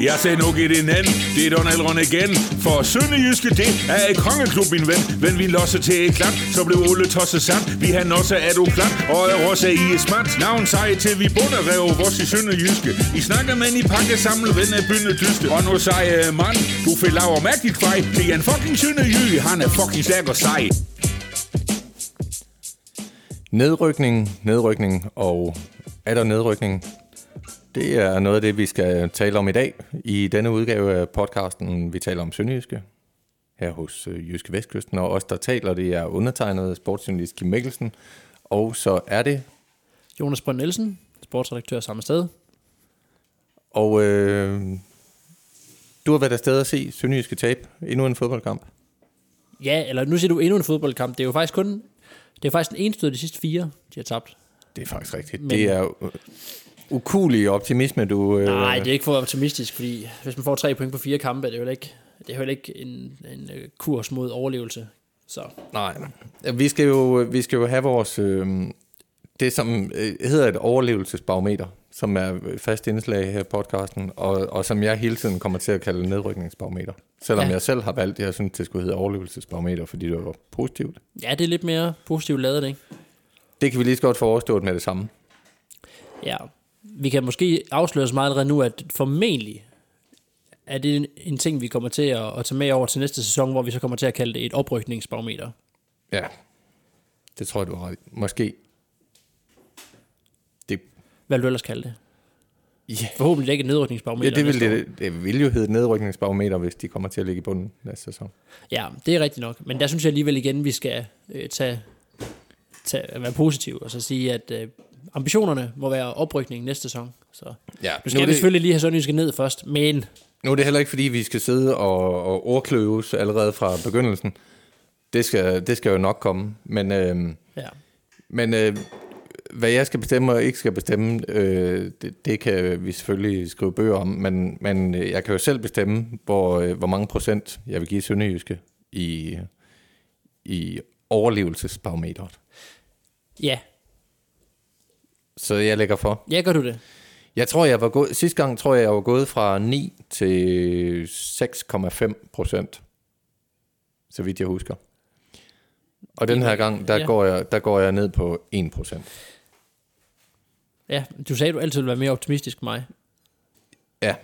Jeg sagde nu i din anden, det er Donald Ron igen. For Sønderjyske, det er et kongeklub, min ven. Men vi losser til et klart, så blev Ole tosset sand. Vi har også er du klap, og er også i et smart. Navn sej til vi bunder rev vores i Sønderjyske. I snakker med i pakke samle ven af bynde dyste. Og nu sej øh, mand, du får laver mærkeligt fej. Det er en fucking Sønderjy, han er fucking stærk og sej. Nedrykning, nedrykning og er der nedrykning? Det er noget af det, vi skal tale om i dag. I denne udgave af podcasten, vi taler om Sønderjyske, her hos øh, Jyske Vestkysten. Og os, der taler, det er undertegnet sportsjournalist Kim Mikkelsen. Og så er det... Jonas Brønd Nielsen, sportsredaktør samme sted. Og øh, du har været afsted at se Sønderjyske tab. Endnu en fodboldkamp. Ja, eller nu siger du endnu en fodboldkamp. Det er jo faktisk kun... Det er faktisk den eneste af de sidste fire, de har tabt. Det er faktisk rigtigt. Men, det er jo ukulig optimisme, du... Øh... Nej, det er ikke for optimistisk, fordi hvis man får tre point på fire kampe, det er jo ikke, det er jo ikke en, en øh, kurs mod overlevelse. Så. Nej, vi skal jo, vi skal jo have vores... Øh, det, som øh, hedder et overlevelsesbarometer, som er fast indslag her i podcasten, og, og som jeg hele tiden kommer til at kalde nedrykningsbarometer. Selvom ja. jeg selv har valgt, jeg synes, det skulle hedde overlevelsesbarometer, fordi det var positivt. Ja, det er lidt mere positivt lavet, ikke? Det kan vi lige så godt få overstået med det samme. Ja, vi kan måske afsløre så meget allerede nu, at formentlig er det en, en ting, vi kommer til at, at tage med over til næste sæson, hvor vi så kommer til at kalde det et oprykningsbarometer. Ja, det tror jeg, du har ret Måske. Det... Hvad vil du ellers kalde det? Ja. Forhåbentlig ikke et nedrykningsbarometer. Ja, det vil, det, det vil jo hedde et nedrykningsbarometer, hvis de kommer til at ligge i bunden næste sæson. Ja, det er rigtigt nok. Men der synes jeg alligevel igen, vi skal øh, tage, tage, være positive og så sige, at øh, ambitionerne må være oprykning næste sæson. Så ja, nu skal nu vi det, selvfølgelig lige have Sønderjyske ned først, men... Nu er det heller ikke, fordi vi skal sidde og, og ordkløves allerede fra begyndelsen. Det skal, det skal jo nok komme. Men, øh, ja. men øh, hvad jeg skal bestemme og ikke skal bestemme, øh, det, det kan vi selvfølgelig skrive bøger om, men, men jeg kan jo selv bestemme, hvor, øh, hvor mange procent jeg vil give Sønderjyske i, i overlevelsesbarometeret. Ja, så jeg lægger for. Ja, gør du det? Jeg tror, jeg var gået, sidste gang tror jeg, jeg var gået fra 9 til 6,5 procent. Så vidt jeg husker. Og den her gang, der, ja. går, jeg, der går jeg ned på 1 procent. Ja, du sagde, du altid ville være mere optimistisk end mig. Ja,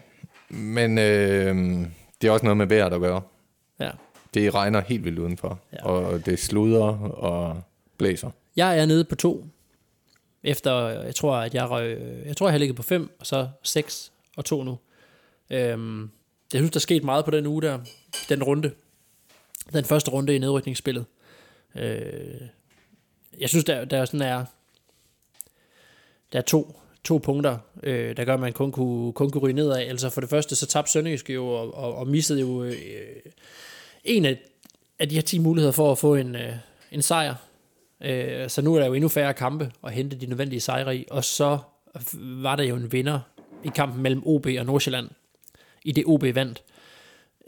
men øh, det er også noget med vejret at gøre. Ja. Det regner helt vildt udenfor, ja. og det sluder og blæser. Jeg er nede på 2 efter, jeg tror, at jeg, jeg tror, jeg har ligget på 5, og så 6 og 2 nu. Øhm, jeg synes, der er sket meget på den uge der, den runde. Den første runde i nedrykningsspillet. Øh, jeg synes, der, der sådan er, der er to, to punkter, øh, der gør, at man kun kunne, kun kunne ryge nedad. Altså for det første, så tabte Sønderjysk jo, og, og, og missede jo øh, en af, af de her 10 muligheder for at få en, øh, en sejr Øh, så nu er der jo endnu færre kampe at hente de nødvendige sejre i, og så var der jo en vinder i kampen mellem OB og Nordsjælland, i det OB vandt.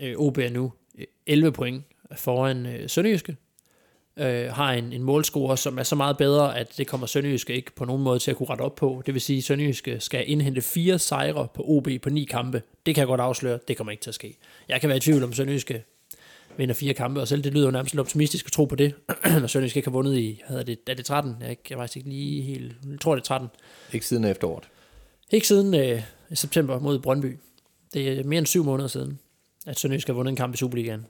Øh, OB er nu øh, 11 point foran øh, Sønderjyske, øh, har en, en målscore, som er så meget bedre, at det kommer Sønderjyske ikke på nogen måde til at kunne rette op på. Det vil sige, at Sønderjyske skal indhente fire sejre på OB på ni kampe. Det kan jeg godt afsløre, det kommer ikke til at ske. Jeg kan være i tvivl om Sønderjyske vinder fire kampe, og selv det lyder jo nærmest lidt optimistisk at tro på det, når Sønderjysk ikke har vundet i, hvad det, er det 13? Jeg, ikke, jeg faktisk ikke lige helt, jeg tror det er 13. Ikke siden efteråret? Ikke siden øh, september mod Brøndby. Det er mere end syv måneder siden, at Sønderjysk har vundet en kamp i Superligaen.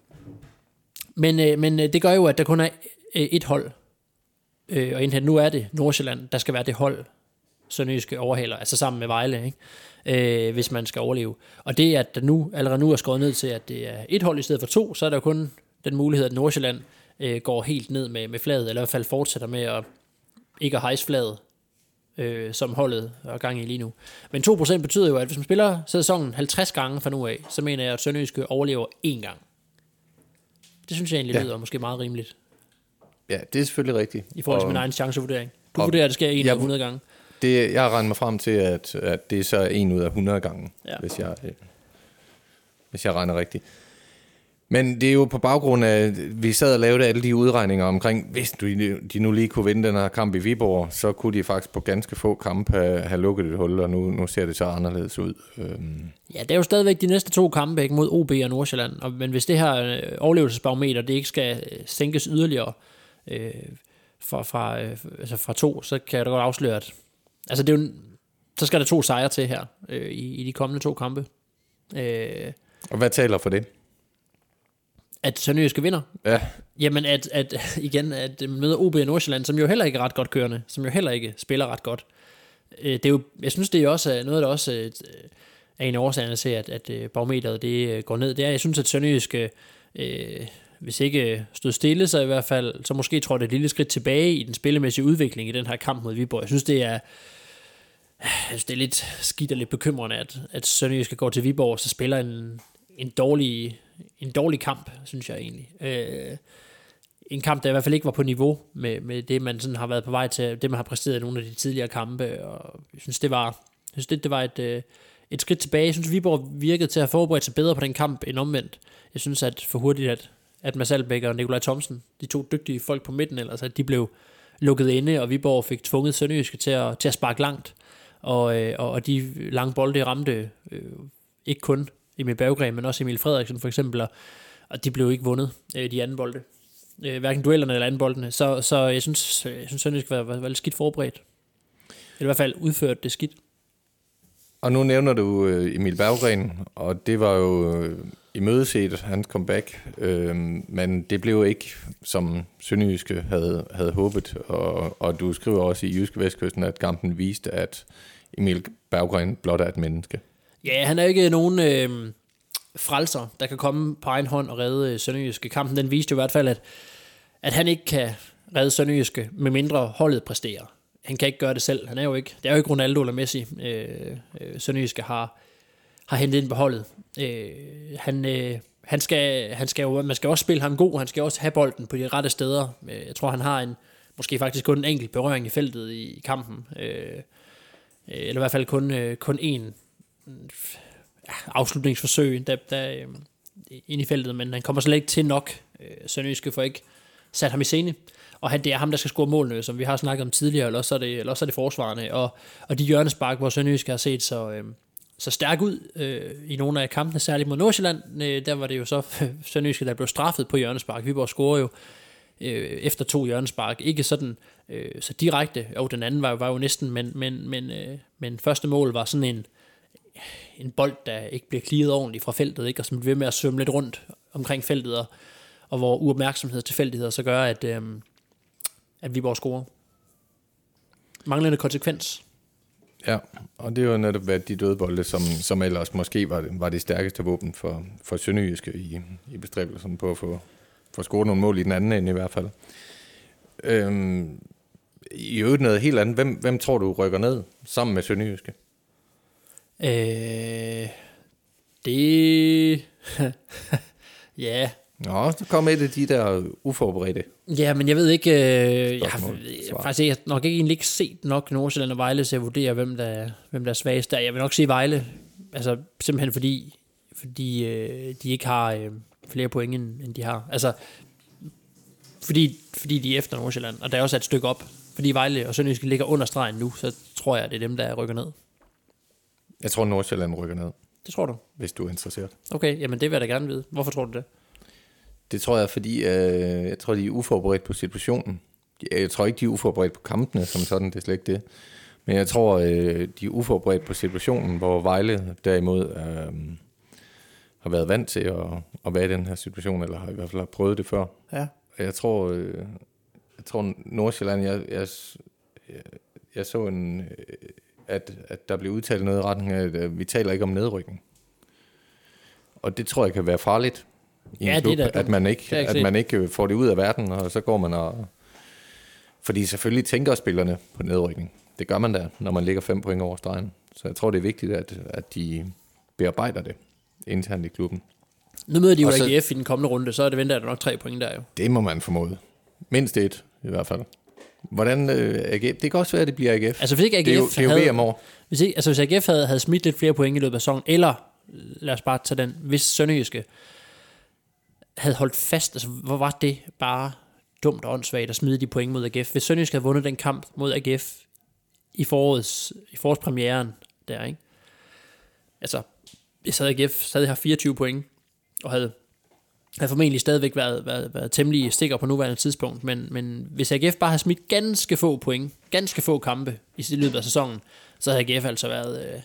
Men, øh, men øh, det gør jo, at der kun er øh, et hold, øh, og indhen nu er det Nordsjælland, der skal være det hold, Sønderjyske overhaler, altså sammen med Vejle, ikke? øh, hvis man skal overleve. Og det, at der nu, allerede nu er skåret ned til, at det er et hold i stedet for to, så er der kun den mulighed, at Nordsjælland øh, går helt ned med, med flaget, eller i hvert fald fortsætter med at ikke at hejse flaget, øh, som holdet er gang i lige nu. Men 2% betyder jo, at hvis man spiller sæsonen 50 gange fra nu af, så mener jeg, at Sønderjyske overlever én gang. Det synes jeg egentlig ja. lyder måske meget rimeligt. Ja, det er selvfølgelig rigtigt. I forhold til min egen chancevurdering. Du vurderer, at det sker 1 ja, 100 gange det, jeg har regnet mig frem til, at, at det er så 1 så 1 ud af 100 gange, ja. hvis, jeg, øh, hvis jeg regner rigtigt. Men det er jo på baggrund af, at vi sad og lavede alle de udregninger omkring, hvis de nu lige kunne vinde den her kamp i Viborg, så kunne de faktisk på ganske få kampe have, have lukket et hul, og nu, nu ser det så anderledes ud. Øhm. Ja, det er jo stadigvæk de næste to kampe ikke, mod OB og Nordsjælland, og, men hvis det her øh, overlevelsesbarometer, det ikke skal øh, sænkes yderligere øh, fra, fra, øh, altså fra to, så kan jeg da godt afsløre, at altså det er jo, så skal der to sejre til her øh, i, i de kommende to kampe. Øh, og hvad taler for det? At Sønderjyske vinder? Ja. Jamen, at, at igen, at møder OB i Nordsjælland, som jo heller ikke er ret godt kørende, som jo heller ikke spiller ret godt. Øh, det er jo, jeg synes, det er også noget, der også øh, er en af årsagerne til, at, at øh, barometeret det går ned. Det er, jeg synes, at Sønderjyske, øh, hvis ikke stod stille, så i hvert fald, så måske tror det et lille skridt tilbage i den spillemæssige udvikling i den her kamp mod Viborg. Jeg synes, det er, jeg synes, det er lidt skidt og lidt bekymrende, at, at Sønderjyske går til Viborg, og så spiller en, en dårlig en dårlig kamp, synes jeg egentlig. Øh, en kamp, der i hvert fald ikke var på niveau med, med det, man sådan har været på vej til, det man har præsteret i nogle af de tidligere kampe, og jeg synes, det var, jeg synes, det, det var et, øh, et skridt tilbage. Jeg synes, Viborg virkede til at forberede sig bedre på den kamp end omvendt. Jeg synes, at for hurtigt, at, at Mads Albeck og Nikolaj Thomsen, de to dygtige folk på midten, ellers, at de blev lukket inde, og Viborg fik tvunget Sønderjyske til at, til at sparke langt. Og, øh, og, og de lange bolde ramte øh, ikke kun Emil Berggren, men også Emil Frederiksen for eksempel, og, og de blev ikke vundet, øh, de anden bolde. Øh, hverken duellerne eller anden boldene. Så, så jeg synes, øh, jeg synes det skal være, være, være lidt skidt forberedt. Eller i hvert fald udført det skidt. Og nu nævner du øh, Emil Berggren, og det var jo øh, i mødeset hans comeback, øh, men det blev ikke, som Sønderjyske havde, havde håbet, og, og du skriver også i Jyske Vestkysten, at kampen viste, at Emil Berggren blot er et menneske. Ja, han er ikke nogen øh, frelser, der kan komme på egen hånd og redde øh, Sønderjyske. Kampen den viste jo i hvert fald, at, at han ikke kan redde Sønderjyske, med mindre holdet præsterer. Han kan ikke gøre det selv. Han er jo ikke, det er jo ikke Ronaldo eller Messi, øh, øh, Sønderjyske har, har hentet ind på holdet. Øh, han, øh, han, skal, han skal jo, man skal også spille ham god, han skal også have bolden på de rette steder. Øh, jeg tror, han har en, måske faktisk kun en enkelt berøring i feltet i, i kampen. Øh, øh eller i hvert fald kun, øh, kun en afslutningsforsøg der, der, øh, ind i feltet, men han kommer slet ikke til nok. Øh, Sønderjyske får ikke sat ham i scene. Og han, det er ham, der skal score målene, som vi har snakket om tidligere, eller også er det, eller også er det forsvarende. Og, og de hjørnespark, hvor Sønderjysk har set så, øh, så stærk ud øh, i nogle af kampene, særligt mod Nordsjælland, øh, der var det jo så Sønderjyske, der blev straffet på hjørnespark. Viborg scorer jo øh, efter to hjørnespark. Ikke sådan øh, så direkte, og den anden var, var jo næsten, men, men, men, øh, men første mål var sådan en, en bold, der ikke bliver klidet ordentligt fra feltet, ikke? og som bliver ved med at svømme lidt rundt omkring feltet, og, og hvor uopmærksomhed til tilfældigheder så gør, at, øhm, at Viborg scorer. Manglende konsekvens. Ja, og det er jo netop været de døde bolde, som, som ellers måske var, var det stærkeste våben for, for Sønderjyske i, i bestræbelsen på at få, få scoret nogle mål i den anden ende i hvert fald. Øhm, I øvrigt noget helt andet. Hvem, hvem tror du rykker ned sammen med Sønderjyske? Øh, det... ja. Nå, så kom et af de der uforberedte. Ja, men jeg ved ikke... Øh, jeg, har, jeg, faktisk, jeg har nok ikke, egentlig ikke set nok Nordsjælland og Vejle til at vurdere, hvem der, hvem der er svagest der. Jeg vil nok sige Vejle, altså simpelthen fordi, fordi øh, de ikke har øh, flere point, end, end de har. Altså, fordi, fordi de er efter Nordsjælland, og der er også et stykke op. Fordi Vejle og Sønderjysk ligger under stregen nu, så tror jeg, det er dem, der rykker ned. Jeg tror, Nordsjælland rykker ned. Det tror du? Hvis du er interesseret. Okay, jamen det vil jeg da gerne vide. Hvorfor tror du det? Det tror jeg, fordi øh, jeg tror, de er uforberedt på situationen. Jeg tror ikke, de er uforberedt på kampene som sådan, det er slet ikke det. Men jeg tror, øh, de er uforberedt på situationen, hvor Vejle derimod øh, har været vant til at, at være i den her situation, eller har i hvert fald prøvet det før. Ja. Jeg tror, øh, jeg tror Nordsjælland, jeg, jeg, jeg, så en, øh, at, at der bliver udtalt noget i retning af, at vi taler ikke om nedrykning. Og det tror jeg kan være farligt i ja, en klub, det at, man ikke, ikke at man ikke får det ud af verden, og så går man og... Fordi selvfølgelig tænker spillerne på nedrykning. Det gør man da, når man ligger fem point over stregen. Så jeg tror, det er vigtigt, at, at de bearbejder det internt i klubben. Nu møder de jo AGF i den kommende runde, så er det venter der nok tre point der jo. Det må man formode. Mindst et, i hvert fald. Hvordan øh, AGF? Det kan også være, at det bliver AGF. Altså hvis ikke AGF det er jo, det er jo havde, VM år. Hvis, ikke, altså, hvis AGF havde, havde smidt lidt flere point i løbet af sæsonen, eller lad os bare tage den, hvis Sønderjyske havde holdt fast, altså hvor var det bare dumt og åndssvagt at smide de point mod AGF. Hvis Sønderjysk havde vundet den kamp mod AGF i forårets, i forårspremieren der, ikke? Altså, hvis havde AGF stadig har 24 point, og havde, havde formentlig stadigvæk været, været, været temmelig stikker på nuværende tidspunkt, men, men hvis AGF bare havde smidt ganske få point, ganske få kampe i løbet af sæsonen, så havde AGF altså været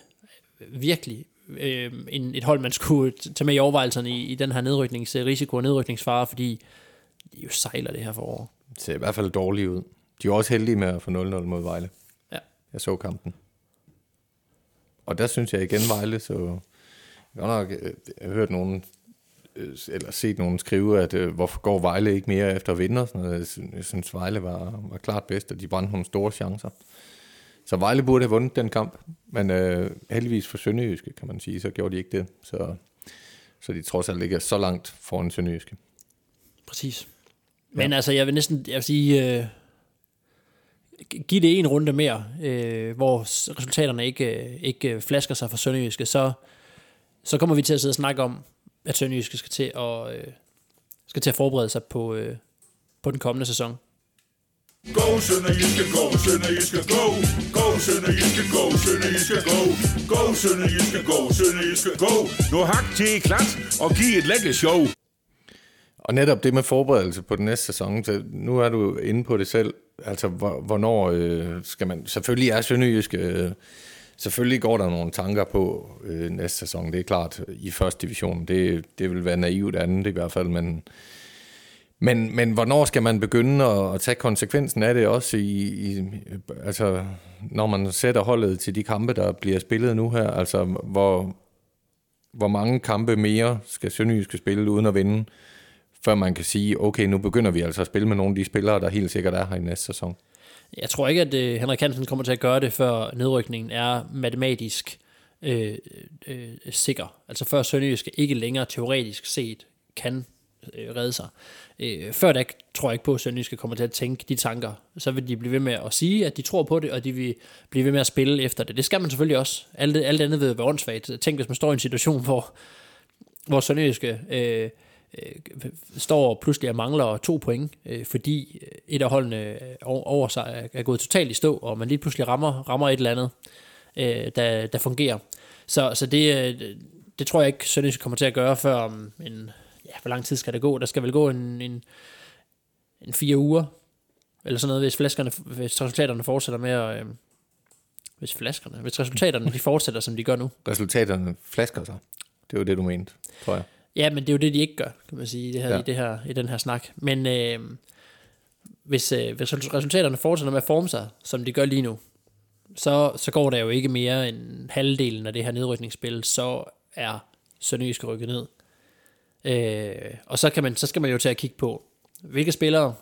øh, virkelig øh, en, et hold, man skulle tage med i overvejelserne i, i den her nedrykningsrisiko og nedrykningsfare, fordi de jo sejler det her forår. Det ser i hvert fald dårligt ud. De er også heldige med at få 0-0 mod Vejle. Ja. Jeg så kampen. Og der synes jeg igen, Vejle, så... Jeg har nok øh, jeg har hørt nogen øh, eller set nogen skrive, at øh, hvorfor går Vejle ikke mere efter at vinde sådan noget. Jeg synes, Vejle var, var klart bedst, og de brændte nogle store chancer. Så Vejle burde have vundet den kamp, men øh, heldigvis for Sønderjyske, kan man sige, så gjorde de ikke det. Så, så de trods alt ligger så langt foran Sønderjyske. Præcis. Men ja. altså, jeg vil næsten jeg vil sige, øh, giv det en runde mere, øh, hvor resultaterne ikke, øh, ikke flasker sig for Sønderjyske, så, så kommer vi til at sidde og snakke om, at Sønderjyske skal til at, øh, skal til at forberede sig på, øh, på den kommende sæson. Go, Sønderjyske, go, Sønderjyske, go. Go, Sønderjyske, go, Sønderjyske, go. Go, Sønderjyske, go, Sønderjyske, go. Nu hak til klat og giv et lækkert show. Og netop det med forberedelse på den næste sæson, så nu er du inde på det selv, altså hvornår øh, skal man, selvfølgelig er Sønderjysk, øh, selvfølgelig går der nogle tanker på øh, næste sæson, det er klart, i første division, det, det vil være naivt andet i hvert fald, men, men, men hvornår skal man begynde at, at tage konsekvensen af det også, i, i, altså når man sætter holdet til de kampe, der bliver spillet nu her, altså hvor, hvor mange kampe mere skal Sønderjyske spille uden at vinde, før man kan sige, okay, nu begynder vi altså at spille med nogle af de spillere, der helt sikkert er her i næste sæson. Jeg tror ikke, at øh, Henrik Hansen kommer til at gøre det, før nedrykningen er matematisk øh, øh, sikker. Altså før Sønderjysk ikke længere teoretisk set kan øh, redde sig. Øh, før da tror jeg ikke på, at Sønderjyske kommer til at tænke de tanker. Så vil de blive ved med at sige, at de tror på det, og de vil blive ved med at spille efter det. Det skal man selvfølgelig også. Alt, alt andet vil være åndssvagt. Tænk, hvis man står i en situation, hvor, hvor Sønderjyske... Øh, øh, står pludselig og mangler to point, øh, fordi et af holdene øh, over sig er gået totalt i stå, og man lige pludselig rammer, rammer et eller andet, øh, der, der fungerer. Så, så det, øh, det tror jeg ikke, Sønderjysk kommer til at gøre før om en, ja, hvor lang tid skal det gå? Der skal vel gå en, en, en fire uger, eller sådan noget, hvis, flaskerne, hvis resultaterne fortsætter med at, øh, hvis flaskerne, hvis resultaterne de fortsætter, som de gør nu. Resultaterne flasker sig. Det er jo det, du mente, tror jeg. Ja, men det er jo det, de ikke gør, kan man sige, det her, ja. i, det her, i den her snak. Men øh, hvis, øh, hvis resultaterne fortsætter med at forme sig, som de gør lige nu, så, så går der jo ikke mere end halvdelen af det her nedrykningsspil, så er Sønderjysk rykket ned. Øh, og så, kan man, så skal man jo til at kigge på, hvilke spillere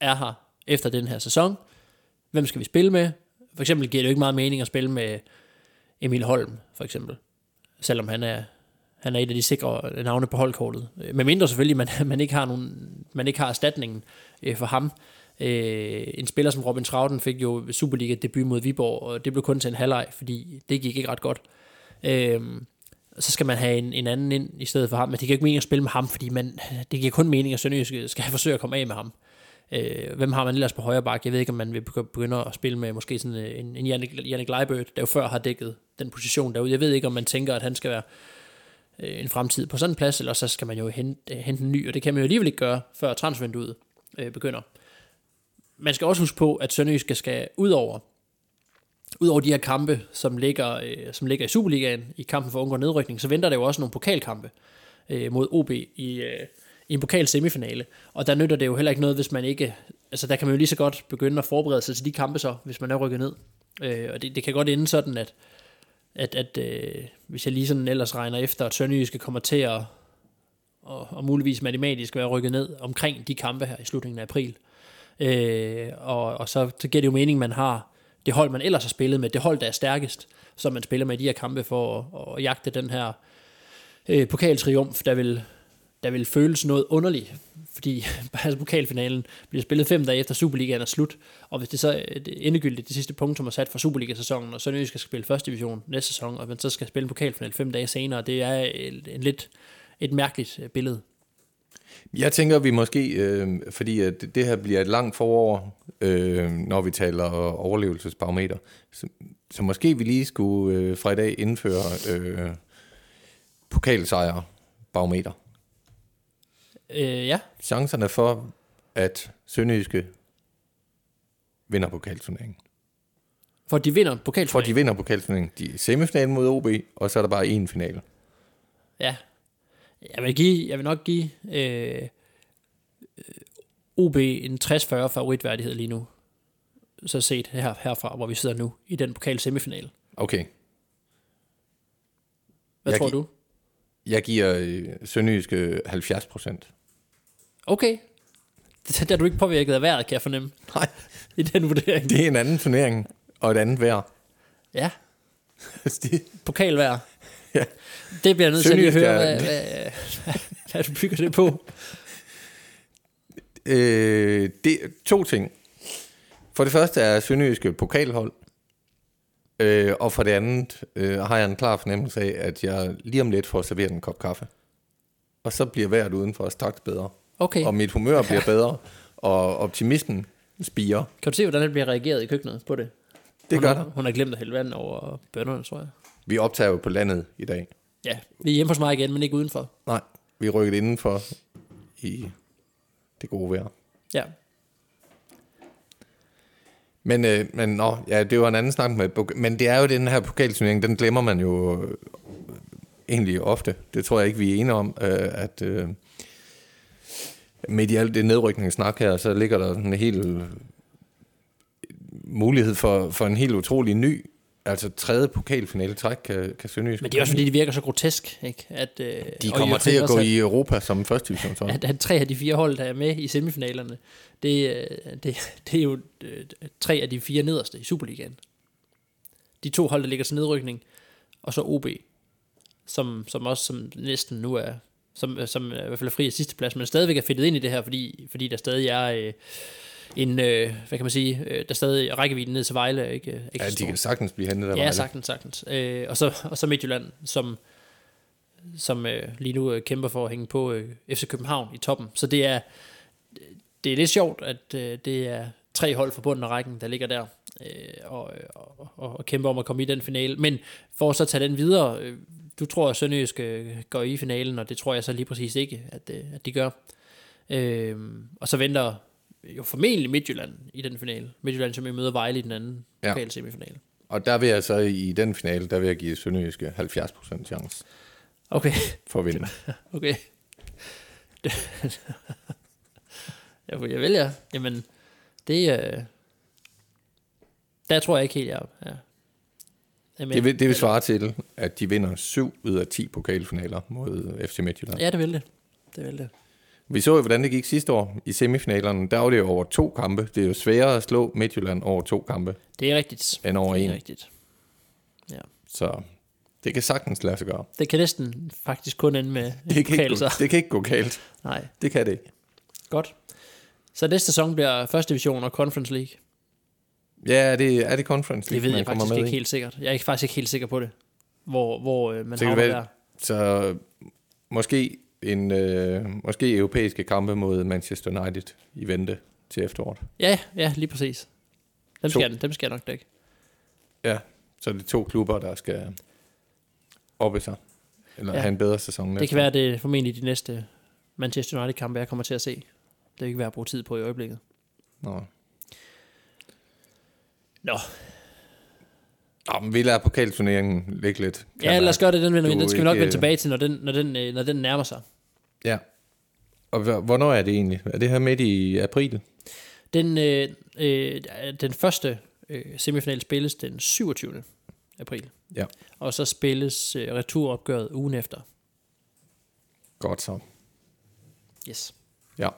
er her efter den her sæson, hvem skal vi spille med, for eksempel giver det jo ikke meget mening at spille med Emil Holm, for eksempel, selvom han er, han er et af de sikre navne på holdkortet. Øh, med mindre selvfølgelig, man, man, ikke har nogen, man ikke har erstatningen øh, for ham. Øh, en spiller som Robin Trauten fik jo Superliga debut mod Viborg, og det blev kun til en halvleg, fordi det gik ikke ret godt. Øh, så skal man have en, en anden ind i stedet for ham, men det giver ikke mening at spille med ham, fordi man, det giver kun mening, at Sønderjysk skal forsøge at komme af med ham. Øh, hvem har man ellers på højre bak? Jeg ved ikke, om man vil begynde at spille med måske sådan øh, en, en Jannik, Jannik Leibøt, der jo før har dækket den position derude. Jeg ved ikke, om man tænker, at han skal være øh, en fremtid på sådan en plads, eller så skal man jo hente, øh, hente en ny, og det kan man jo alligevel ikke gøre, før transfervinduet øh, begynder. Man skal også huske på, at Sønderjysk skal ud over, Udover de her kampe, som ligger, øh, som ligger i Superligaen, i kampen for undgå nedrykning, så venter der jo også nogle pokalkampe øh, mod OB i, øh, i en pokal semifinale. Og der nytter det jo heller ikke noget, hvis man ikke... Altså der kan man jo lige så godt begynde at forberede sig til de kampe så, hvis man er rykket ned. Øh, og det, det kan godt ende sådan, at, at, at øh, hvis jeg lige sådan ellers regner efter, at Sønderjyske kommer til at og, og muligvis matematisk være rykket ned omkring de kampe her i slutningen af april. Øh, og, og så, så giver det jo mening, at man har det hold, man ellers har spillet med, det hold, der er stærkest, som man spiller med i de her kampe for at, at jagte den her øh, pokaltriumf, der vil, der vil føles noget underligt, fordi altså, pokalfinalen bliver spillet fem dage efter Superligaen er slut, og hvis det så øh, er endegyldigt det sidste punkt, som er sat for Superliga-sæsonen, og så skal spille første division næste sæson, og man så skal spille en pokalfinal fem dage senere, det er en, en lidt et mærkeligt øh, billede. Jeg tænker, vi måske, øh, fordi at det her bliver et langt forår, øh, når vi taler overlevelsesbarometer, så, så måske vi lige skulle øh, fra i dag indføre øh, pokalsejre barometer. Øh, ja. Chancerne for, at Sønderjyske vinder pokalturneringen. For de vinder For pokalturneringen? de vinder pokalturneringen. De er semifinalen mod OB, og så er der bare én finale. Ja. Jeg vil, give, jeg vil nok give øh, øh, OB en 60-40 favoritværdighed lige nu. Så set her, herfra, hvor vi sidder nu, i den pokal semifinale. Okay, Hvad Jeg tror gi- du? jeg giver øh, Sønderjyske 70 procent. Okay. Det, er du ikke påvirket af vejret, kan jeg fornemme, Nej, i den vurdering. det er en anden turnering, og et andet vejr. Ja, pokalvejr. Ja. Det bliver jeg nødt til at lige høre, er- hvad, hvad, hvad du bygger det på. Øh, det to ting. For det første er Sønderjyske pokalhold, øh, og for det andet øh, har jeg en klar fornemmelse af, at jeg lige om lidt får serveret en kop kaffe. Og så bliver vejret udenfor straks bedre. Okay, Og mit humør bliver bedre, og optimismen spiger. kan du se, hvordan der bliver reageret i køkkenet på det? Det hun gør har. Hun har glemt at hælde vand over bønderne, tror jeg. Vi optager jo på landet i dag. Ja, vi er hjemme hos mig igen, men ikke udenfor. Nej, vi er rykket indenfor i det gode vejr. Ja, Men, øh, men nå, ja, det var en anden snak med, men det er jo den her pokalturnering, den glemmer man jo øh, egentlig ofte. Det tror jeg ikke, vi er enige om, øh, at øh, midt i alt det nedrykningssnak her, så ligger der en hel mulighed for, for en helt utrolig ny, altså tredje pokalfinale træk kan, kan Sønderjysk. men det er også fordi, det virker så grotesk, ikke? At, øh, De kommer til at gå i Europa som første divisionshold. At, at tre af de fire hold, der er med i semifinalerne, det, øh, det, det er jo øh, tre af de fire nederste i Superligaen. De to hold, der ligger til nedrykning, og så OB, som, som også som næsten nu er, som, som i hvert fald er fri af sidste plads, men stadigvæk er fedtet ind i det her, fordi, fordi der stadig er øh, en, øh, hvad kan man sige, øh, der stadig er rækkevidden ned til Vejle, ikke, ikke Ja, så de kan sagtens blive hentet af Ja, Vejle. sagtens, sagtens. Øh, og, så, og så Midtjylland, som, som øh, lige nu øh, kæmper for at hænge på øh, FC København i toppen. Så det er, det er lidt sjovt, at øh, det er tre hold fra bunden af rækken, der ligger der øh, og, og, og, og kæmper om at komme i den finale. Men for så at tage den videre, øh, du tror, at Sønderjysk øh, går i finalen, og det tror jeg så lige præcis ikke, at, øh, at de gør. Øh, og så venter jo formentlig Midtjylland i den finale. Midtjylland, som jo møder Vejle i den anden Ja. ja. semifinale. Og der vil jeg så i den finale, der vil jeg give Sønderjyske 70% chance Okay. for at vinde. Okay. Jeg, jeg vælger. Jamen, det øh, Der tror jeg ikke helt, jeg er. Ja. med. Det vil, det vil svare til, at de vinder 7 ud af 10 pokalfinaler mod FC Midtjylland. Ja, det vil det. Det vil det. Vi så jo, hvordan det gik sidste år i semifinalerne. Der var det jo over to kampe. Det er jo sværere at slå Midtjylland over to kampe, Det er rigtigt. end over Det er en. rigtigt. Ja. Så det kan sagtens lade sig gøre. Det kan næsten faktisk kun ende med Det kan, ikke gå, det kan ikke gå galt. Nej, Det kan det ikke. godt. Så næste sæson bliver første division og Conference League. Ja, er det, er det Conference Det League, ved man jeg faktisk ikke i? helt sikkert. Jeg er ikke- faktisk ikke helt sikker på det. Hvor, hvor øh, man havner det der. Så måske en øh, måske europæiske kampe mod Manchester United i vente til efteråret. Ja, ja, lige præcis. Dem To. skal, jeg, dem skal jeg nok dække. Ja, så er det to klubber, der skal oppe sig. Eller Ja. have en bedre sæson. Det næste kan være, det er formentlig de næste Manchester United-kampe, jeg kommer til at se. Det er ikke værd at bruge tid på i øjeblikket. Nå. Nå, Nå, men vi lader pokalturneringen ligge lidt. ja, lad os gøre det. Den, vender den skal vi ikke, nok vende tilbage til, når den, når den, øh, når den nærmer sig. Ja. Og hv- hvornår er det egentlig? Er det her midt i april? Den, øh, øh, den første øh, semifinal spilles den 27. april. Ja. Og så spilles øh, returopgøret ugen efter. Godt så. Yes. Ja.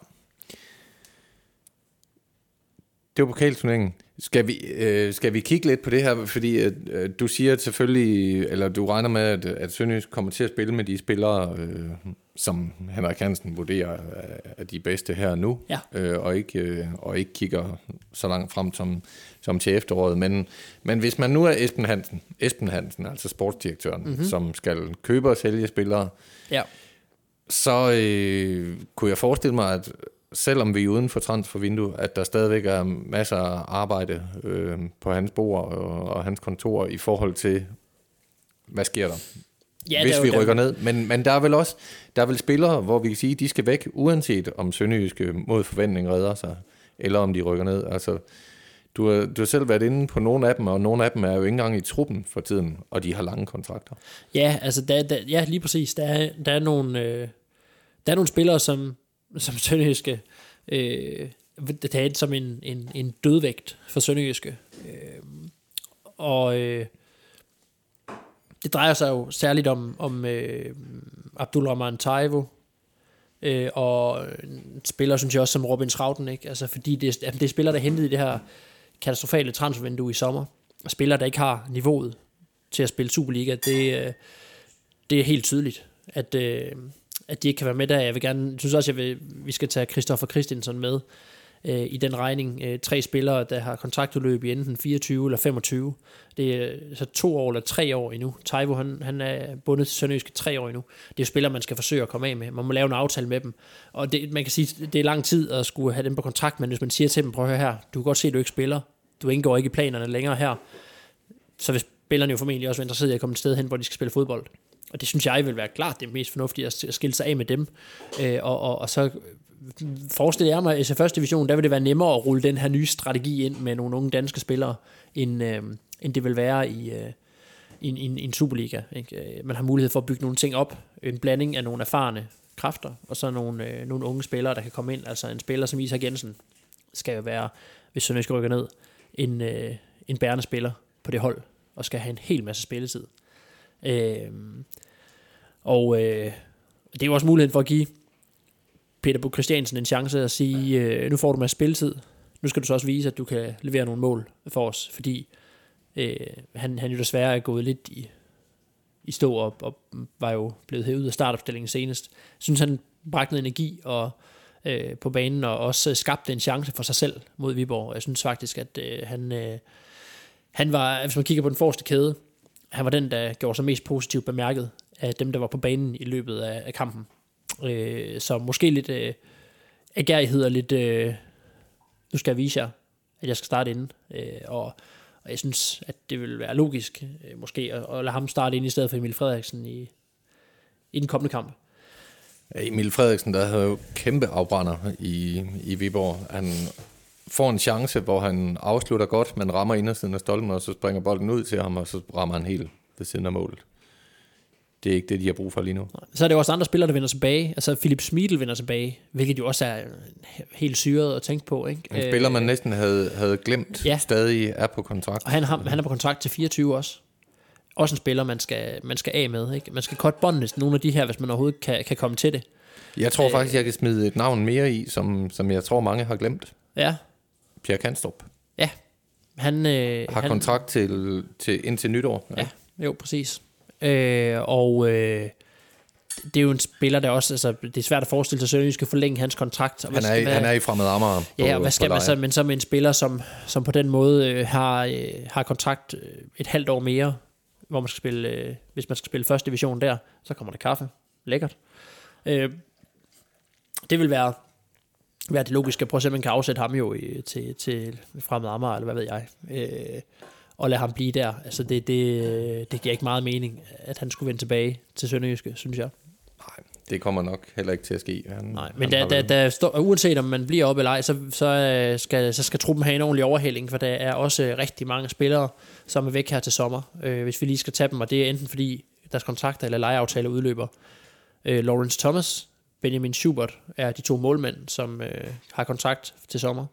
Det var pokalturneringen. Skal vi, øh, skal vi kigge lidt på det her, fordi øh, øh, du siger selvfølgelig, eller du regner med, at, at Sønderjysk kommer til at spille med de spillere, øh, som Henrik Hansen vurderer er- er de bedste her nu, Ja. øh, og, ikke, øh, og ikke kigger så langt frem som, som til efteråret. Men, men hvis man nu er Esben Hansen, Esben Hansen, altså sportsdirektøren, mm-hmm. som skal købe og sælge spillere, Ja. så øh, kunne jeg forestille mig, at selvom vi er uden for transfervindue, at der stadigvæk er masser af arbejde øh, på hans bord og, og hans kontor i forhold til, hvad sker der, ja, hvis vi rykker ned. Men, men der er vel også der er vel spillere, hvor vi kan sige, at de skal væk, uanset om Sønderjyske mod forventning redder sig, eller om de rykker ned. Altså, du har, du har selv været inde på nogle af dem, og nogle af dem er jo ikke engang i truppen for tiden, og de har lange kontrakter. Ja, altså der, der, ja, lige præcis. Der er, der er nogle, øh, der er nogle spillere, som, som Sønderjyske øh, det er som en, en, en dødvægt for Sønderjyske. Øh, og øh, det drejer sig jo særligt om, om øh, Abdulrahman Taivo, øh, og en spiller, synes jeg også, som Robin Schrauten, ikke? Altså, fordi det, er, det er spillere, der er hentet i det her katastrofale transfervindue i sommer. Og spillere, der ikke har niveauet til at spille Superliga, det, øh, det er helt tydeligt, at, øh, at de ikke kan være med der. Jeg vil gerne, synes også, jeg vil, vi skal tage Christoffer Christensen med øh, i den regning. Øh, tre spillere, der har kontraktudløb i enten 24 eller 25. Det er øh, så to år eller tre år endnu. Taivo, han, han er bundet til Sønderjyske tre år endnu. Det er jo spillere, man skal forsøge at komme af med. Man må lave en aftale med dem. Og det, man kan sige, det er lang tid at skulle have dem på kontrakt, men hvis man siger til dem, prøv at høre her, du kan godt se, at du ikke spiller. Du indgår ikke i planerne længere her. Så hvis spillerne jo formentlig også være interesseret i at komme et sted hen, hvor de skal spille fodbold. Og det synes jeg vil være klart det mest fornuftige, at skille sig af med dem. Øh, og, og, og så forestiller jeg mig, at i første division, der vil det være nemmere at rulle den her nye strategi ind med nogle unge danske spillere, end, øh, end det vil være i, øh, i, i, i en Superliga. Ikke? Øh, man har mulighed for at bygge nogle ting op. En blanding af nogle erfarne kræfter, og så nogle, øh, nogle unge spillere, der kan komme ind. Altså en spiller som Isak Jensen skal jo være, hvis Sønderjysk rykker ned, en, øh, en bærende spiller på det hold, og skal have en hel masse spilletid. Øh, og øh, det er jo også muligheden for at give Peter Buk Christiansen en chance at sige, øh, nu får du med spilletid, nu skal du så også vise, at du kan levere nogle mål for os, fordi øh, han, han jo desværre er gået lidt i, i stå og, og var jo blevet hævet af startopstillingen senest. Jeg synes, han bragte noget energi og, øh, på banen, og også øh, skabte en chance for sig selv mod Viborg. Jeg synes faktisk, at øh, han, øh, han var, hvis man kigger på den forreste kæde, han var den, der gjorde sig mest positivt bemærket af dem, der var på banen i løbet af, af kampen. Øh, så måske lidt øh, agerighed og lidt, øh, nu skal jeg vise jer, at jeg skal starte inden. Øh, og, og jeg synes, at det vil være logisk øh, måske at, at lade ham starte ind i stedet for Emil Frederiksen i, i den kommende kamp. Emil Frederiksen, der havde jo kæmpe afbrænder i, i Viborg. Han får en chance, hvor han afslutter godt, men rammer indersiden af stolpen, og så springer bolden ud til ham, og så rammer han helt ved siden af målet. Det er ikke det, de har brug for lige nu. Så er det også andre spillere, der vender tilbage. Altså Philip Smidl vender tilbage, hvilket jo også er helt syret at tænke på. Ikke? En spiller, man næsten havde, havde glemt, ja. stadig er på kontrakt. Og han, har, han er på kontrakt til 24 også. Også en spiller, man skal, man skal af med. Ikke? Man skal cutte båndene nogle af de her, hvis man overhovedet kan, kan komme til det. Jeg tror øh, faktisk, jeg kan smide et navn mere i, som, som jeg tror, mange har glemt. Ja. Pierre Kanstrup. Ja. Han, øh, har han, kontrakt til, til, indtil nytår. Ja, ja jo, præcis. Øh, og øh, det er jo en spiller, der også, altså, det er svært at forestille sig, at skal forlænge hans kontrakt. Og han, er, hvad, han er i fremmed Amager. Ja, og hvad skal man så, men så med en spiller, som, som på den måde øh, har, øh, har kontrakt øh, et halvt år mere, hvor man skal spille, øh, hvis man skal spille første division der, så kommer der kaffe. Lækkert. Øh, det vil være, være det logiske. at prøve at se, man kan afsætte ham jo i, til, til fremmed Amager, eller hvad ved jeg. Øh, og lade ham blive der. Altså det, det, det giver ikke meget mening, at han skulle vende tilbage til Sønderjyske, synes jeg. Nej, det kommer nok heller ikke til at ske. Han, Nej, men der, der, der står, uanset om man bliver op eller ej, så, så, øh, skal, så skal truppen have en ordentlig overhælling, for der er også rigtig mange spillere, som er væk her til sommer, øh, hvis vi lige skal tage dem, og det er enten fordi deres kontrakter eller lejeaftaler udløber. Øh, Lawrence Thomas, Benjamin Schubert er de to målmænd, som øh, har kontrakt til sommer.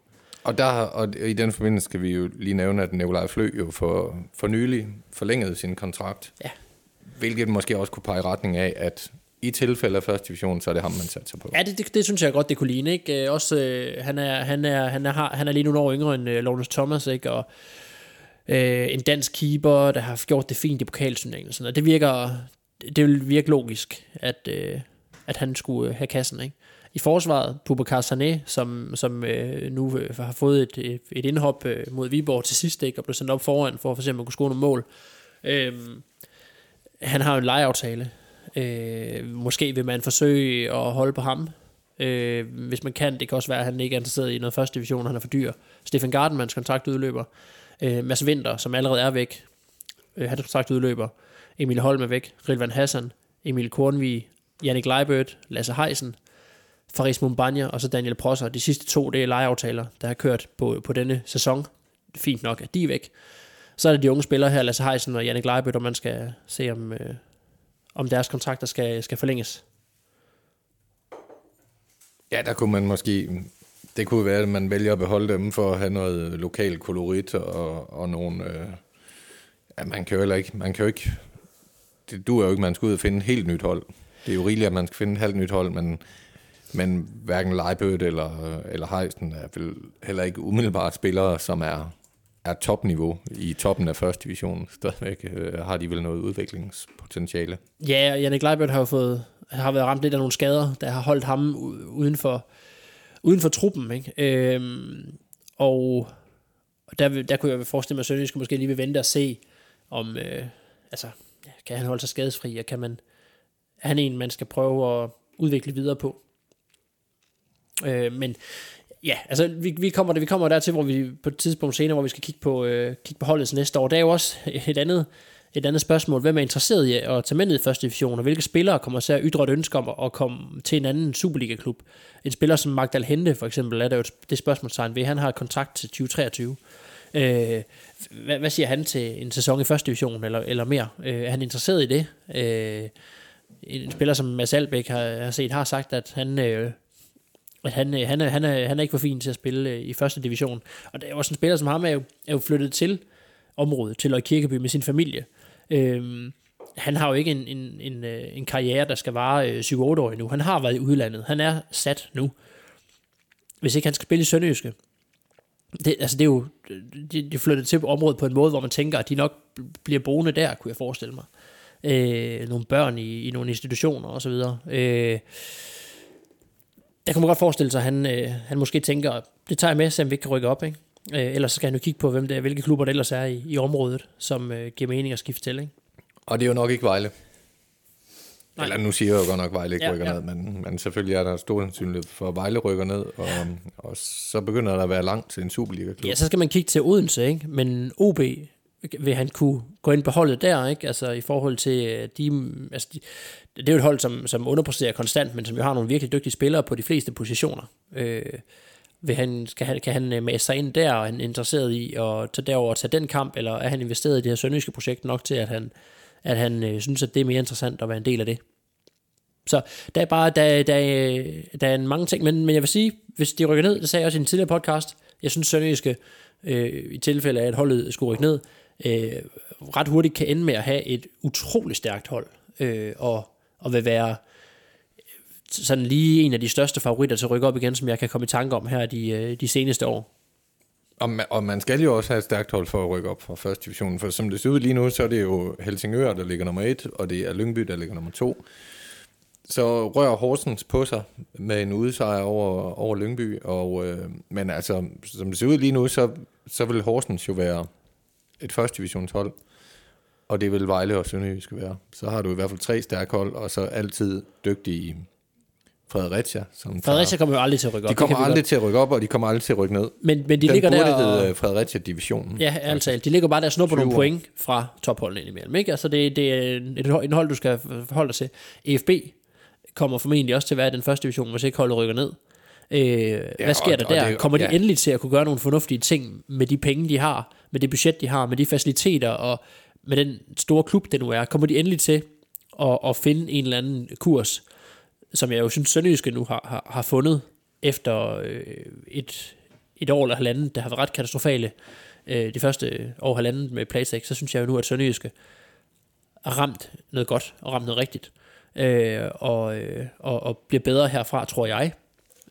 Og, der, og i den forbindelse skal vi jo lige nævne, at Nikolaj Flø jo for, for nylig forlængede sin kontrakt. Ja. Hvilket måske også kunne pege i retning af, at i tilfælde af første division, så er det ham, man satser på. Ja, det, det, det synes jeg godt, det kunne ligne. Ikke? Også, øh, han, er, han, er, han, er, han er lige nogle år yngre end øh, Lawrence Thomas, ikke? og øh, en dansk keeper, der har gjort det fint i pokalturneringen. Sådan, og det virker, det vil virke logisk, at, øh, at han skulle øh, have kassen. Ikke? i forsvaret. Boubacar Sané, som, som øh, nu øh, har fået et, et indhop øh, mod Viborg til sidst, ikke, og blev sendt op foran for at se, om man kunne score nogle mål. Øh, han har jo en lejeaftale Øh, måske vil man forsøge at holde på ham, øh, hvis man kan. Det kan også være, at han ikke er interesseret i noget første division, han er for dyr. Stefan Gardenmans kontrakt udløber. Øh, Mads Winter, som allerede er væk, øh, hans kontrakt udløber. Emil Holm er væk. Rilvan Hassan, Emil Kornvig, Jannik Leibert, Lasse Heisen, Faris Mumbanya og så Daniel Prosser. De sidste to, det er lejeaftaler, der har kørt på, på denne sæson. Fint nok, at de er væk. Så er det de unge spillere her, Lasse Heisen og Jannik Leibert, og man skal se, om, øh, om deres kontrakter skal, skal forlænges. Ja, der kunne man måske... Det kunne være, at man vælger at beholde dem for at have noget lokal kolorit og, og nogle... Øh, ja, man kan jo heller ikke... Man kan jo ikke det duer jo ikke, at man skal ud og finde et helt nyt hold. Det er jo rigeligt, at man skal finde et halvt nyt hold, men, men hverken Leibødt eller, eller Heisen er vel heller ikke umiddelbart spillere, som er, er topniveau i toppen af første division. Stadigvæk øh, har de vel noget udviklingspotentiale. Ja, Jannik Leibødt har jo fået, har været ramt lidt af nogle skader, der har holdt ham uden for, uden for truppen. Ikke? Øhm, og der, der kunne jeg forestille mig, at Sønderjysk måske lige vil vente og se, om, øh, altså, kan han holde sig skadesfri, og kan man, øh, han en, man skal prøve at udvikle videre på. Øh, men ja, altså vi, vi, kommer, vi kommer dertil, hvor vi på et tidspunkt senere, hvor vi skal kigge på, øh, kigge på holdets næste år. Der er jo også et andet, et andet spørgsmål. Hvem er interesseret i at tage med ned i første division, og hvilke spillere kommer til at ytre et ønske om at komme til en anden Superliga-klub? En spiller som Magdal Hente, for eksempel, er der jo det spørgsmålstegn ved. Han har kontrakt til 2023. Øh, hvad, hvad siger han til en sæson i første division, eller, eller mere? Øh, er han interesseret i det? Øh, en spiller som Mads Albeck har, har set, har sagt, at han... Øh, at han, øh, han, er, han, er, han er ikke for fin til at spille i første division. Og det er også en spiller som ham, er jo, er jo flyttet til området, til Kirkeby med sin familie. Øhm, han har jo ikke en, en, en, en karriere, der skal vare øh, 7-8 år endnu. Han har været i udlandet. Han er sat nu. Hvis ikke han skal spille i Sønderjyske, det, altså det er jo, de, de flyttet til området på en måde, hvor man tænker, at de nok bliver boende der, kunne jeg forestille mig. Øh, nogle børn i, i nogle institutioner og så videre. Øh, der kan man godt forestille sig, at han, øh, han måske tænker, det tager jeg med, så vi ikke kan rykke op, ikke? Øh, ellers så skal han jo kigge på, hvem det er, hvilke klubber der ellers er i, i området, som øh, giver mening at skifte til, ikke? Og det er jo nok ikke Vejle. Nej. Eller nu siger jeg jo godt nok, at Vejle ikke ja, rykker ja. ned, men, men selvfølgelig er der stor sandsynlighed for, at Vejle rykker ned, og, og så begynder der at være langt til en Superliga-klub. Ja, så skal man kigge til Odense, ikke? men OB vil han kunne gå ind på holdet der, ikke? Altså i forhold til øh, de, altså de, det er jo et hold, som, som underpresterer konstant, men som jo har nogle virkelig dygtige spillere på de fleste positioner. Øh, vil han, skal han, kan han øh, mase sig ind der, og er han interesseret i at tage derover og tage den kamp, eller er han investeret i det her sønderjyske projekt nok til, at han, at han øh, synes, at det er mere interessant at være en del af det. Så der er bare, der, der, øh, der er mange ting, men, men jeg vil sige, hvis de rykker ned, det sagde jeg også i en tidligere podcast, jeg synes Sønderjyske, øh, i tilfælde af, at holdet skulle rykke ned, øh, ret hurtigt kan ende med at have et utroligt stærkt hold, øh, og, og vil være øh, sådan lige en af de største favoritter til at rykke op igen, som jeg kan komme i tanke om her de, øh, de seneste år. Og man, og man skal jo også have et stærkt hold for at rykke op fra første division, for som det ser ud lige nu, så er det jo Helsingør, der ligger nummer et, og det er Lyngby, der ligger nummer to. Så rører Horsens på sig med en udsejr over, over Lyngby, og, øh, men altså, som det ser ud lige nu, så, så vil Horsens jo være et første divisionshold, og det vil Vejle og Sønderjysk være. Så har du i hvert fald tre stærke hold, og så altid dygtige Fredericia. Som Fredericia kommer jo aldrig til at rykke op. De kommer aldrig godt. til at rykke op, og de kommer aldrig til at rykke ned. Men, men de Den ligger der... hedde øh, Fredericia-divisionen. Ja, altså. De ligger bare der og snupper nogle point fra topholdene indimellem. Ikke? Altså det, det er et, hold, du skal forholde dig til. EFB kommer formentlig også til at være i den første division, hvis ikke holdet rykker ned. Øh, ja, hvad sker og, der der? Det, kommer de ja. endelig til at kunne gøre nogle fornuftige ting med de penge, de har, med det budget, de har, med de faciliteter og med den store klub, det nu er? Kommer de endelig til at, at finde en eller anden kurs, som jeg jo synes, Sønderjyske nu har, har, har fundet efter øh, et, et år eller halvandet, der har været ret katastrofale øh, de første år halvandet med Playtech, så synes jeg jo nu, at Sønderjyske har ramt noget godt og ramt noget rigtigt. Øh, og, øh, og, og bliver bedre herfra, tror jeg.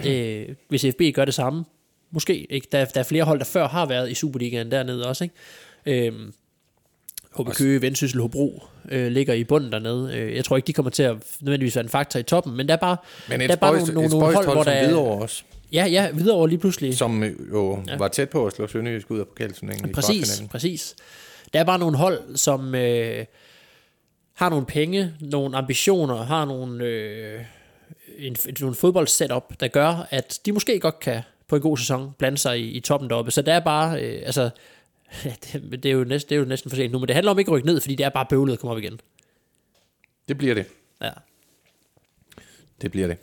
Øh, hvis FB gør det samme, måske. Ikke? Der, der er flere hold, der før har været i Superligaen dernede også. Ikke? Øh, HB Køge, Vendsyssel, Hobro øh, ligger i bunden dernede. Øh, jeg tror ikke, de kommer til at nødvendigvis være en faktor i toppen, men der er bare, men der er bare nogle, nogle, nogle hold, hvor der er... også. Ja, ja, videre lige pludselig. Som jo ja. var tæt på at slå Sønderjysk ud af pokalturneringen Præcis, præcis. Der er bare nogle hold, som... Øh, har nogle penge, nogle ambitioner, har nogle, øh, en, nogle fodboldsetup, der gør, at de måske godt kan på en god sæson blande sig i, i toppen deroppe. Så det er bare, øh, altså, det, det, er jo næsten, det er jo næsten for sent nu, men det handler om ikke at rykke ned, fordi det er bare bøvlet at komme op igen. Det bliver det. Ja. Det bliver det.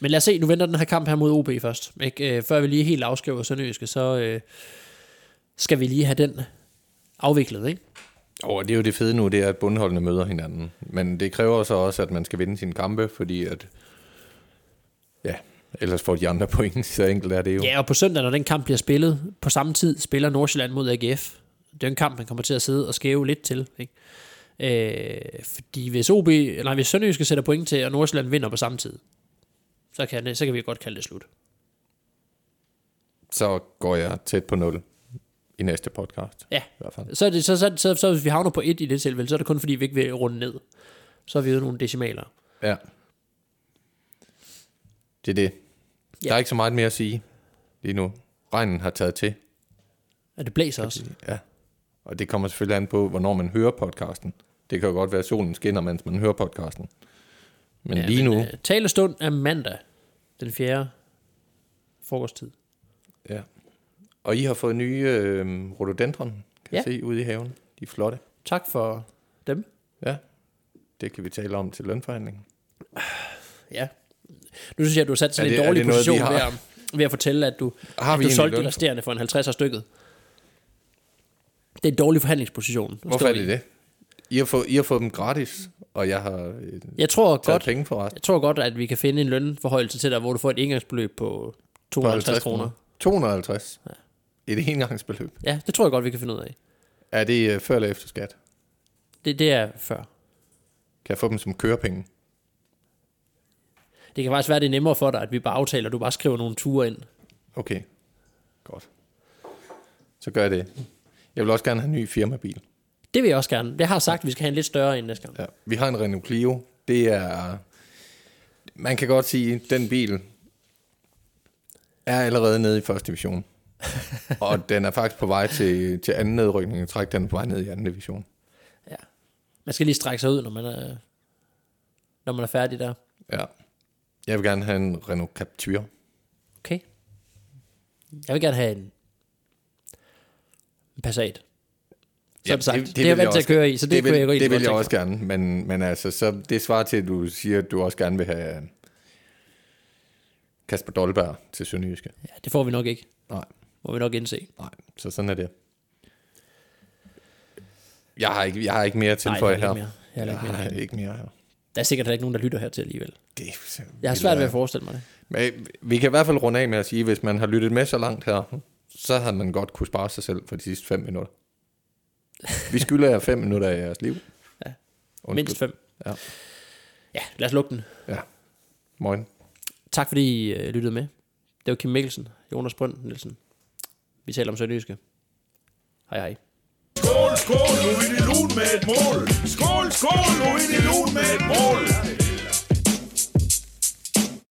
Men lad os se, nu venter den her kamp her mod OB først. Ikke? Øh, før vi lige helt afskriver Sønderjyske, så øh, skal vi lige have den afviklet, ikke? Og det er jo det fede nu, det er, at bundholdene møder hinanden. Men det kræver så også, at man skal vinde sine kampe, fordi at, ja, ellers får de andre point, så enkelt er det jo. Ja, og på søndag, når den kamp bliver spillet, på samme tid spiller Nordsjælland mod AGF. Det er en kamp, man kommer til at sidde og skæve lidt til, ikke? Øh, fordi hvis OB, eller hvis Sønderjyske sætter point til, og Nordsjælland vinder på samme tid, så kan, så kan vi godt kalde det slut. Så går jeg tæt på 0 i næste podcast. Ja, i hvert fald. så, er det, så, så, så, så, hvis vi havner på 1 i det tilfælde, så er det kun fordi, vi ikke vil runde ned. Så har vi jo nogle decimaler. Ja. Det er det. Ja. Der er ikke så meget mere at sige lige nu. Regnen har taget til. Ja, det blæser også. Ja. Og det kommer selvfølgelig an på, hvornår man hører podcasten. Det kan jo godt være, at solen skinner, mens man hører podcasten. Men ja, lige nu... Øh, talestund er mandag, den 4. frokosttid. Ja. Og I har fået nye øh, rhododendron, kan Ja. se, ude i haven. De er flotte. Tak for dem. Ja. Det kan vi tale om til lønforhandlingen. Ja. Nu synes jeg, at du har sat i en dårlig noget, position har? ved at, ved at fortælle, at du, Har at du solgte de resterende for en 50 stykket. Det er en dårlig forhandlingsposition. Hvorfor er det det? I har, fået, I har fået dem gratis, og jeg har øh, Jeg tror godt, penge for resten. jeg tror godt, at vi kan finde en lønforhøjelse til dig, hvor du får et indgangsbeløb på 250 kroner. 250. Ja. Et engangsbeløb. Ja, det tror jeg godt, vi kan finde ud af. Er det øh, før eller efter skat? Det, det er før. Kan jeg få dem som kørepenge? Det kan faktisk være, det er nemmere for dig, at vi bare aftaler, at du bare skriver nogle ture ind. Okay, godt. Så gør jeg det. Jeg vil også gerne have en ny firmabil. Det vil jeg også gerne. Jeg har sagt, at vi skal have en lidt større end næste gang. Ja. Vi har en Renault Clio. Det er... Man kan godt sige, at den bil er allerede nede i første division. og den er faktisk på vej til, til anden nedrykning. Træk, den på vej ned i anden division. Ja. Man skal lige strække sig ud, når man er, når man er færdig der. Ja. Jeg vil gerne have en Renault Captur. Okay. Jeg vil gerne have en, en Passat. Så ja, sagt. det, det, det er jeg vant til at køre i, så det, det vil, jeg godt Det vil jeg også gerne, men, men altså, så det svarer til, at du siger, at du også gerne vil have Kasper Dolberg til Sønderjyske. Ja, det får vi nok ikke. Nej. Må vi nok indse. Nej, så sådan er det. Jeg har ikke, jeg har ikke mere Nej, jeg har her. mere. Jeg har ikke mere. Jeg har ikke mere her. Der er sikkert ikke nogen, der lytter her til alligevel. Det, Jeg har svært ved at forestille mig det. Men vi kan i hvert fald runde af med at sige, at hvis man har lyttet med så langt her, så har man godt kunne spare sig selv for de sidste fem minutter. Vi skylder jer fem minutter af jeres liv. Ja. Undskyld. Mindst fem. Ja. Ja, lad os lukke den. Ja. Morgen. Tak fordi I øh, lyttede med. Det var Kim Mikkelsen, Jonas Brønd Nielsen. Vi taler om Sønderjyske. Hej hej skål, skål, nu er det lun med et mål. Skål, skål, nu er det lun med et mål.